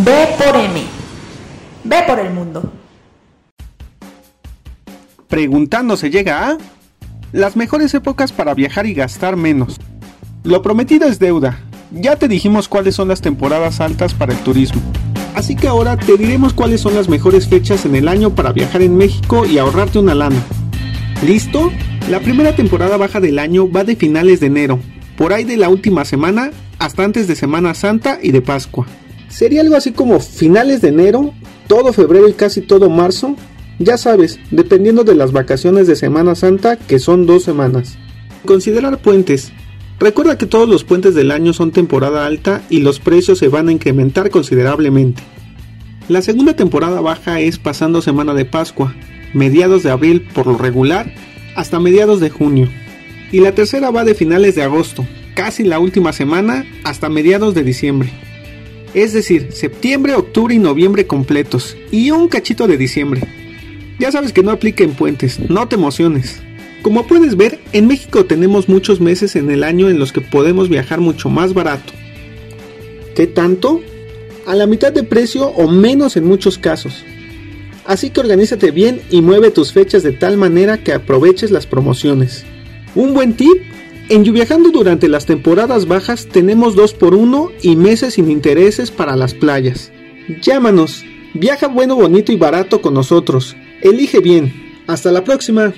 B por M. B por el mundo. Preguntando se llega a las mejores épocas para viajar y gastar menos. Lo prometido es deuda. Ya te dijimos cuáles son las temporadas altas para el turismo. Así que ahora te diremos cuáles son las mejores fechas en el año para viajar en México y ahorrarte una lana. ¿Listo? La primera temporada baja del año va de finales de enero, por ahí de la última semana hasta antes de Semana Santa y de Pascua. Sería algo así como finales de enero, todo febrero y casi todo marzo. Ya sabes, dependiendo de las vacaciones de Semana Santa, que son dos semanas. Considerar puentes. Recuerda que todos los puentes del año son temporada alta y los precios se van a incrementar considerablemente. La segunda temporada baja es pasando semana de Pascua, mediados de abril por lo regular, hasta mediados de junio. Y la tercera va de finales de agosto, casi la última semana, hasta mediados de diciembre. Es decir, septiembre, octubre y noviembre completos, y un cachito de diciembre. Ya sabes que no aplica en puentes, no te emociones. Como puedes ver, en México tenemos muchos meses en el año en los que podemos viajar mucho más barato. ¿Qué tanto? A la mitad de precio o menos en muchos casos. Así que organízate bien y mueve tus fechas de tal manera que aproveches las promociones. Un buen tip, en Viajando durante las temporadas bajas tenemos 2x1 y meses sin intereses para las playas. Llámanos, viaja bueno, bonito y barato con nosotros. Elige bien. Hasta la próxima.